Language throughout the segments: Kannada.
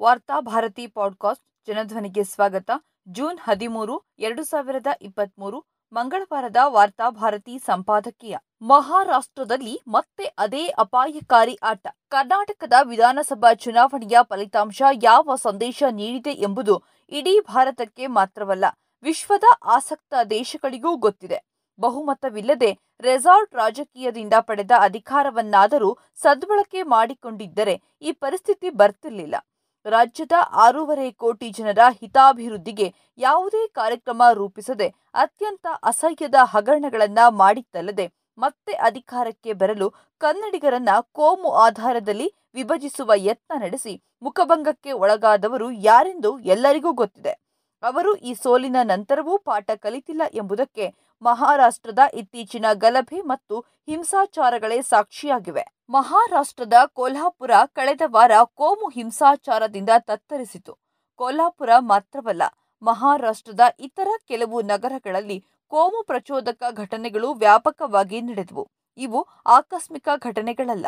ವಾರ್ತಾ ಭಾರತಿ ಪಾಡ್ಕಾಸ್ಟ್ ಜನಧ್ವನಿಗೆ ಸ್ವಾಗತ. ಜೂನ್ ಹದಿಮೂರು, ಎರಡು ಸಾವಿರದ ಇಪ್ಪತ್ಮೂರು, ಮಂಗಳವಾರದ ವಾರ್ತಾ ಭಾರತಿ ಸಂಪಾದಕೀಯ. ಮಹಾರಾಷ್ಟ್ರದಲ್ಲಿ ಮತ್ತೆ ಅದೇ ಅಪಾಯಕಾರಿ ಆಟ. ಕರ್ನಾಟಕದ ವಿಧಾನಸಭಾ ಚುನಾವಣೆಯ ಫಲಿತಾಂಶ ಯಾವ ಸಂದೇಶ ನೀಡಿದೆ ಎಂಬುದು ಇಡೀ ಭಾರತಕ್ಕೆ ಮಾತ್ರವಲ್ಲ, ವಿಶ್ವದ ಆಸಕ್ತ ದೇಶಗಳಿಗೂ ಗೊತ್ತಿದೆ. ಬಹುಮತವಿಲ್ಲದೆ ರೆಸಾರ್ಟ್ ರಾಜಕೀಯದಿಂದ ಪಡೆದ ಅಧಿಕಾರವನ್ನಾದರೂ ಸದ್ಬಳಕೆ ಮಾಡಿಕೊಂಡಿದ್ದರೆ ಈ ಪರಿಸ್ಥಿತಿ ಬರ್ತಿರ್ಲಿಲ್ಲ. ರಾಜ್ಯದ ಆರೂವರೆ ಕೋಟಿ ಜನರ ಹಿತಾಭಿವೃದ್ಧಿಗೆ ಯಾವುದೇ ಕಾರ್ಯಕ್ರಮ ರೂಪಿಸದೆ ಅತ್ಯಂತ ಅಸಹ್ಯದ ಹಗರಣಗಳನ್ನ ಮಾಡಿದ್ದಲ್ಲದೆ ಮತ್ತೆ ಅಧಿಕಾರಕ್ಕೆ ಬರಲು ಕನ್ನಡಿಗರನ್ನ ಕೋಮು ಆಧಾರದಲ್ಲಿ ವಿಭಜಿಸುವ ಯತ್ನ ನಡೆಸಿ ಮುಖಭಂಗಕ್ಕೆ ಒಳಗಾದವರು ಯಾರೆಂದು ಎಲ್ಲರಿಗೂ ಗೊತ್ತಿದೆ. ಅವರು ಈ ಸೋಲಿನ ನಂತರವೂ ಪಾಠ ಕಲಿತಿಲ್ಲ ಎಂಬುದಕ್ಕೆ ಮಹಾರಾಷ್ಟ್ರದ ಇತ್ತೀಚಿನ ಗಲಭೆ ಮತ್ತು ಹಿಂಸಾಚಾರಗಳೇ ಸಾಕ್ಷಿಯಾಗಿವೆ. ಮಹಾರಾಷ್ಟ್ರದ ಕೋಲ್ಹಾಪುರ ಕಳೆದ ವಾರ ಕೋಮು ಹಿಂಸಾಚಾರದಿಂದ ತತ್ತರಿಸಿತು. ಕೋಲ್ಹಾಪುರ ಮಾತ್ರವಲ್ಲ, ಮಹಾರಾಷ್ಟ್ರದ ಇತರ ಕೆಲವು ನಗರಗಳಲ್ಲಿ ಕೋಮು ಪ್ರಚೋದಕ ಘಟನೆಗಳು ವ್ಯಾಪಕವಾಗಿ ನಡೆದವು. ಇವು ಆಕಸ್ಮಿಕ ಘಟನೆಗಳಲ್ಲ.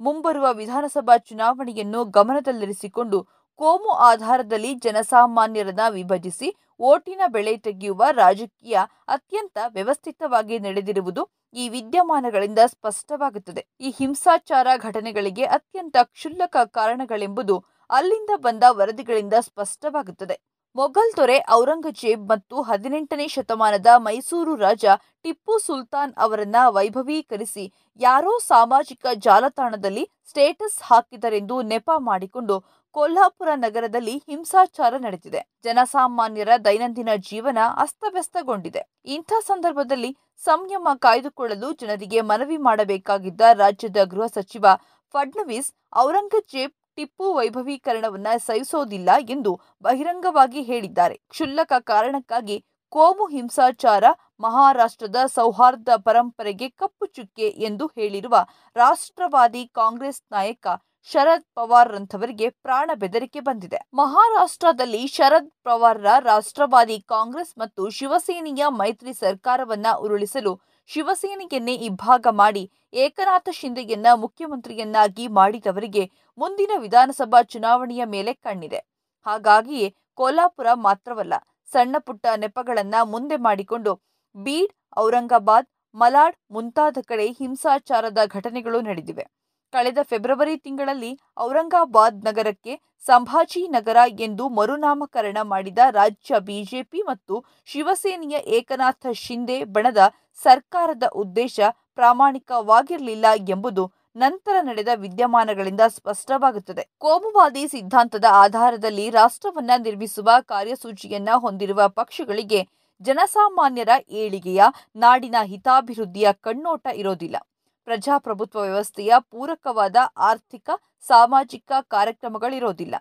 ಮುಂಬರುವ ವಿಧಾನಸಭಾ ಚುನಾವಣೆಯನ್ನು ಗಮನದಲ್ಲಿರಿಸಿಕೊಂಡು ಕೋಮು ಆಧಾರದಲ್ಲಿ ಜನಸಾಮಾನ್ಯರನ್ನ ವಿಭಜಿಸಿ ಓಟಿನ ಬೆಳೆ ತೆಗೆಯುವ ರಾಜಕೀಯ ಅತ್ಯಂತ ವ್ಯವಸ್ಥಿತವಾಗಿ ನಡೆದಿರುವುದು ಈ ವಿದ್ಯಮಾನಗಳಿಂದ ಸ್ಪಷ್ಟವಾಗುತ್ತದೆ. ಈ ಹಿಂಸಾಚಾರ ಘಟನೆಗಳಿಗೆ ಅತ್ಯಂತ ಕ್ಷುಲ್ಲಕ ಕಾರಣಗಳೆಂಬುದು ಅಲ್ಲಿಂದ ಬಂದ ವರದಿಗಳಿಂದ ಸ್ಪಷ್ಟವಾಗುತ್ತದೆ. ಮೊಘಲ್ ದೊರೆ ಔರಂಗಜೇಬ್ ಮತ್ತು ಹದಿನೆಂಟನೇ ಶತಮಾನದ ಮೈಸೂರು ರಾಜ ಟಿಪ್ಪು ಸುಲ್ತಾನ್ ಅವರನ್ನ ವೈಭವೀಕರಿಸಿ ಯಾರೋ ಸಾಮಾಜಿಕ ಜಾಲತಾಣದಲ್ಲಿ ಸ್ಟೇಟಸ್ ಹಾಕಿದರೆಂದು ನೆಪ ಮಾಡಿಕೊಂಡು ಕೊಲ್ಹಾಪುರ ನಗರದಲ್ಲಿ ಹಿಂಸಾಚಾರ ನಡೆದಿದೆ. ಜನಸಾಮಾನ್ಯರ ದೈನಂದಿನ ಜೀವನ ಅಸ್ತವ್ಯಸ್ತಗೊಂಡಿದೆ. ಇಂಥ ಸಂದರ್ಭದಲ್ಲಿ ಸಂಯಮ ಕಾಯ್ದುಕೊಳ್ಳಲು ಜನರಿಗೆ ಮನವಿ ಮಾಡಬೇಕಾಗಿದ್ದ ರಾಜ್ಯದ ಗೃಹ ಸಚಿವ ಫಡ್ನವೀಸ್, ಔರಂಗಜೇಬ್ ಟಿಪ್ಪು ವೈಭವೀಕರಣವನ್ನ ಸಹಿಸೋದಿಲ್ಲ ಎಂದು ಬಹಿರಂಗವಾಗಿ ಹೇಳಿದ್ದಾರೆ. ಕ್ಷುಲ್ಲಕ ಕಾರಣಕ್ಕಾಗಿ ಕೋಮು ಹಿಂಸಾಚಾರ ಮಹಾರಾಷ್ಟ್ರದ ಸೌಹಾರ್ದ ಪರಂಪರೆಗೆ ಕಪ್ಪು ಚುಕ್ಕೆ ಎಂದು ಹೇಳಿರುವ ರಾಷ್ಟ್ರವಾದಿ ಕಾಂಗ್ರೆಸ್ ನಾಯಕ ಶರದ್ ಪವಾರ್ರಂಥವರಿಗೆ ಪ್ರಾಣ ಬೆದರಿಕೆ ಬಂದಿದೆ. ಮಹಾರಾಷ್ಟ್ರದಲ್ಲಿ ಶರದ್ ಪವಾರ್ರ ರಾಷ್ಟ್ರವಾದಿ ಕಾಂಗ್ರೆಸ್ ಮತ್ತು ಶಿವಸೇನೆಯ ಮೈತ್ರಿ ಸರ್ಕಾರವನ್ನ ಉರುಳಿಸಲು ಶಿವಸೇನೆಯನ್ನೇ ಇಬ್ಬಾಗ ಮಾಡಿ ಏಕನಾಥ ಶಿಂದೆಯನ್ನ ಮುಖ್ಯಮಂತ್ರಿಯನ್ನಾಗಿ ಮಾಡಿದವರಿಗೆ ಮುಂದಿನ ವಿಧಾನಸಭಾ ಚುನಾವಣೆಯ ಮೇಲೆ ಕಣ್ಣಿದೆ. ಹಾಗಾಗಿಯೇ ಕೋಲ್ಹಾಪುರ ಮಾತ್ರವಲ್ಲ, ಸಣ್ಣ ಪುಟ್ಟ ನೆಪಗಳನ್ನ ಮುಂದೆ ಮಾಡಿಕೊಂಡು ಬೀಡ್, ಔರಂಗಾಬಾದ್, ಮಲಾಡ್ ಮುಂತಾದ ಕಡೆ ಹಿಂಸಾಚಾರದ ಘಟನೆಗಳು ನಡೆದಿವೆ. ಕಳೆದ ಫೆಬ್ರವರಿ ತಿಂಗಳಲ್ಲಿ ಔರಂಗಾಬಾದ್ ನಗರಕ್ಕೆ ಸಂಭಾಜಿ ನಗರ ಎಂದು ಮರುನಾಮಕರಣ ಮಾಡಿದ ರಾಜ್ಯ ಬಿಜೆಪಿ ಮತ್ತು ಶಿವಸೇನೆಯ ಏಕನಾಥ ಶಿಂದೆ ಬಣದ ಸರ್ಕಾರದ ಉದ್ದೇಶ ಪ್ರಾಮಾಣಿಕವಾಗಿರಲಿಲ್ಲ ಎಂಬುದು ನಂತರ ನಡೆದ ವಿದ್ಯಮಾನಗಳಿಂದ ಸ್ಪಷ್ಟವಾಗುತ್ತದೆ. ಕೋಮುವಾದಿ ಸಿದ್ಧಾಂತದ ಆಧಾರದಲ್ಲಿ ರಾಷ್ಟ್ರವನ್ನ ನಿರ್ಮಿಸುವ ಕಾರ್ಯಸೂಚಿಯನ್ನ ಹೊಂದಿರುವ ಪಕ್ಷಗಳಿಗೆ ಜನಸಾಮಾನ್ಯರ ಏಳಿಗೆಯ ನಾಡಿನ ಹಿತಾಭಿವೃದ್ಧಿಯ ಕಣ್ಣೋಟ ಇರೋದಿಲ್ಲ. ಪ್ರಜಾಪ್ರಭುತ್ವ ವ್ಯವಸ್ಥೆಯ ಪೂರಕವಾದ ಆರ್ಥಿಕ, ಸಾಮಾಜಿಕ ಕಾರ್ಯಕ್ರಮಗಳಿರೋದಿಲ್ಲ.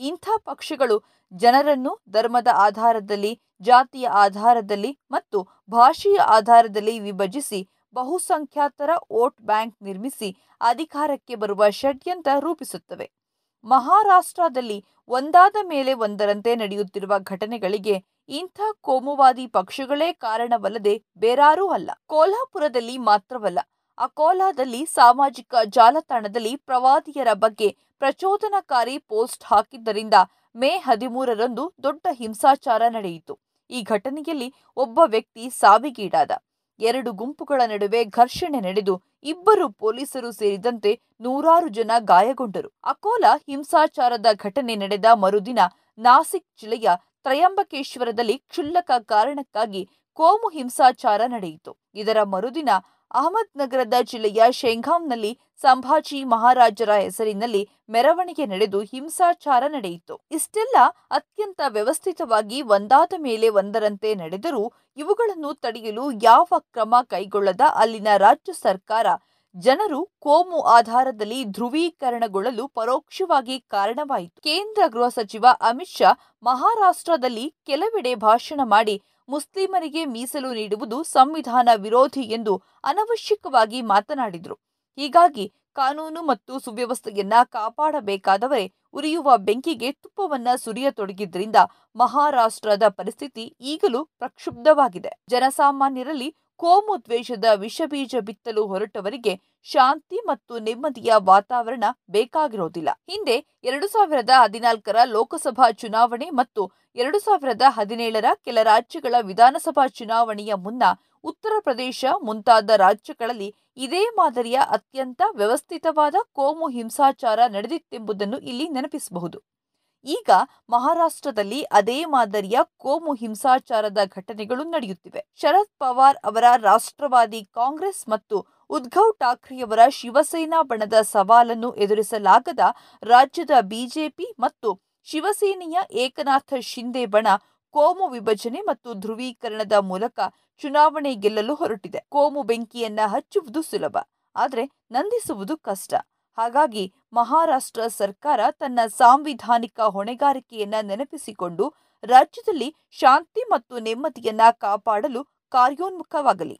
ಇಂಥ ಪಕ್ಷಗಳು ಜನರನ್ನು ಧರ್ಮದ ಆಧಾರದಲ್ಲಿ, ಜಾತಿಯ ಆಧಾರದಲ್ಲಿ ಮತ್ತು ಭಾಷೆಯ ಆಧಾರದಲ್ಲಿ ವಿಭಜಿಸಿ ಬಹುಸಂಖ್ಯಾತರ ವೋಟ್ ಬ್ಯಾಂಕ್ ನಿರ್ಮಿಸಿ ಅಧಿಕಾರಕ್ಕೆ ಬರುವ ಷಡ್ಯಂತ್ರ ರೂಪಿಸುತ್ತವೆ. ಮಹಾರಾಷ್ಟ್ರದಲ್ಲಿ ಒಂದಾದ ಮೇಲೆ ಒಂದರಂತೆ ನಡೆಯುತ್ತಿರುವ ಘಟನೆಗಳಿಗೆ ಇಂಥ ಕೋಮುವಾದಿ ಪಕ್ಷಗಳೇ ಕಾರಣವಲ್ಲದೆ ಬೇರಾರೂ ಅಲ್ಲ. ಕೋಲ್ಹಾಪುರದಲ್ಲಿ ಮಾತ್ರವಲ್ಲ ಅಕೋಲಾದಲ್ಲಿ ಸಾಮಾಜಿಕ ಜಾಲತಾಣದಲ್ಲಿ ಪ್ರವಾದಿಯರ ಬಗ್ಗೆ ಪ್ರಚೋದನಕಾರಿ ಪೋಸ್ಟ್ ಹಾಕಿದ್ದರಿಂದ ಮೇ ಹದಿಮೂರರಂದು ದೊಡ್ಡ ಹಿಂಸಾಚಾರ ನಡೆಯಿತು. ಈ ಘಟನೆಯಲ್ಲಿ ಒಬ್ಬ ವ್ಯಕ್ತಿ ಸಾವಿಗೀಡಾದ. ಎರಡು ಗುಂಪುಗಳ ನಡುವೆ ಘರ್ಷಣೆ ನಡೆದು ಇಬ್ಬರು ಪೊಲೀಸರು ಸೇರಿದಂತೆ ನೂರಾರು ಜನ ಗಾಯಗೊಂಡರು. ಅಕೋಲಾ ಹಿಂಸಾಚಾರದ ಘಟನೆ ನಡೆದ ಮರುದಿನ ನಾಸಿಕ್ ಜಿಲ್ಲೆಯ ತ್ರಯಂಬಕೇಶ್ವರದಲ್ಲಿ ಕ್ಷುಲ್ಲಕ ಕಾರಣಕ್ಕಾಗಿ ಕೋಮು ಹಿಂಸಾಚಾರ ನಡೆಯಿತು. ಇದರ ಮರುದಿನ ಅಹಮದ್ ನಗರದ ಜಿಲ್ಲೆಯ ಶೆಂಘಾಂನಲ್ಲಿ ಸಂಭಾಜಿ ಮಹಾರಾಜರ ಹೆಸರಿನಲ್ಲಿ ಮೆರವಣಿಗೆ ನಡೆದು ಹಿಂಸಾಚಾರ ನಡೆಯಿತು. ಇಷ್ಟೆಲ್ಲ ಅತ್ಯಂತ ವ್ಯವಸ್ಥಿತವಾಗಿ ಒಂದಾದ ಮೇಲೆ ಒಂದರಂತೆ ನಡೆದರೂ ಇವುಗಳನ್ನು ತಡೆಯಲು ಯಾವ ಕ್ರಮ ಕೈಗೊಳ್ಳದ ಅಲ್ಲಿನ ರಾಜ್ಯ ಸರ್ಕಾರ ಜನರು ಕೋಮು ಆಧಾರದಲ್ಲಿ ಧ್ರುವೀಕರಣಗೊಳ್ಳಲು ಪರೋಕ್ಷವಾಗಿ ಕಾರಣವಾಯಿತು. ಕೇಂದ್ರ ಗೃಹ ಸಚಿವ ಅಮಿತ್ ಶಾ ಮಹಾರಾಷ್ಟ್ರದಲ್ಲಿ ಕೆಲವೆಡೆ ಭಾಷಣ ಮಾಡಿ ಮುಸ್ಲಿಮರಿಗೆ ಮೀಸಲು ನೀಡುವುದು ಸಂವಿಧಾನ ವಿರೋಧಿ ಎಂದು ಅನವಶ್ಯಕವಾಗಿ ಮಾತನಾಡಿದರು. ಹೀಗಾಗಿ ಕಾನೂನು ಮತ್ತು ಸುವ್ಯವಸ್ಥೆಯನ್ನ ಕಾಪಾಡಬೇಕಾದವರೇ ಉರಿಯುವ ಬೆಂಕಿಗೆ ತುಪ್ಪವನ್ನ ಸುರಿಯತೊಡಗಿದ್ರಿಂದ ಮಹಾರಾಷ್ಟ್ರದ ಪರಿಸ್ಥಿತಿ ಈಗಲೂ ಪ್ರಕ್ಷುಬ್ಧವಾಗಿದೆ. ಜನಸಾಮಾನ್ಯರಲ್ಲಿ ಕೋಮು ದ್ವೇಷದ ವಿಷಬೀಜ ಬಿತ್ತಲು ಹೊರಟವರಿಗೆ ಶಾಂತಿ ಮತ್ತು ನೆಮ್ಮದಿಯ ವಾತಾವರಣ ಬೇಕಾಗಿರೋದಿಲ್ಲ. ಹಿಂದೆ ಎರಡು ಸಾವಿರದ ಹದಿನಾಲ್ಕರ ಲೋಕಸಭಾ ಚುನಾವಣೆ ಮತ್ತು ಎರಡು ಸಾವಿರದ ಹದಿನೇಳರ ಕೆಲ ರಾಜ್ಯಗಳ ವಿಧಾನಸಭಾ ಚುನಾವಣೆಯ ಮುನ್ನ ಉತ್ತರ ಪ್ರದೇಶ ಮುಂತಾದ ರಾಜ್ಯಗಳಲ್ಲಿ ಇದೇ ಮಾದರಿಯ ಅತ್ಯಂತ ವ್ಯವಸ್ಥಿತವಾದ ಕೋಮು ಹಿಂಸಾಚಾರ ನಡೆದಿತ್ತೆಂಬುದನ್ನು ಇಲ್ಲಿ ನೆನಪಿಸಬಹುದು. ಈಗ ಮಹಾರಾಷ್ಟ್ರದಲ್ಲಿ ಅದೇ ಮಾದರಿಯ ಕೋಮು ಹಿಂಸಾಚಾರದ ಘಟನೆಗಳು ನಡೆಯುತ್ತಿವೆ. ಶರದ್ ಪವಾರ್ ಅವರ ರಾಷ್ಟ್ರವಾದಿ ಕಾಂಗ್ರೆಸ್ ಮತ್ತು ಉದ್ಧವ್ ಠಾಕ್ರೆಯವರ ಶಿವಸೇನಾ ಬಣದ ಸವಾಲನ್ನು ಎದುರಿಸಲಾಗದ ರಾಜ್ಯದ ಬಿಜೆಪಿ ಮತ್ತು ಶಿವಸೇನೆಯ ಏಕನಾಥ ಶಿಂದೆ ಬಣ ಕೋಮು ವಿಭಜನೆ ಮತ್ತು ಧ್ರುವೀಕರಣದ ಮೂಲಕ ಚುನಾವಣೆ ಗೆಲ್ಲಲು ಹೊರಟಿದೆ. ಕೋಮು ಬೆಂಕಿಯನ್ನ ಹಚ್ಚುವುದು ಸುಲಭ, ಆದರೆ ನಂದಿಸುವುದು ಕಷ್ಟ. ಹಾಗಾಗಿ ಮಹಾರಾಷ್ಟ್ರ ಸರ್ಕಾರ ತನ್ನ ಸಾಂವಿಧಾನಿಕ ಹೊಣೆಗಾರಿಕೆಯನ್ನ ನೆನಪಿಸಿಕೊಂಡು ರಾಜ್ಯದಲ್ಲಿ ಶಾಂತಿ ಮತ್ತು ನೆಮ್ಮದಿಯನ್ನ ಕಾಪಾಡಲು ಕಾರ್ಯೋನ್ಮುಖವಾಗಲಿ.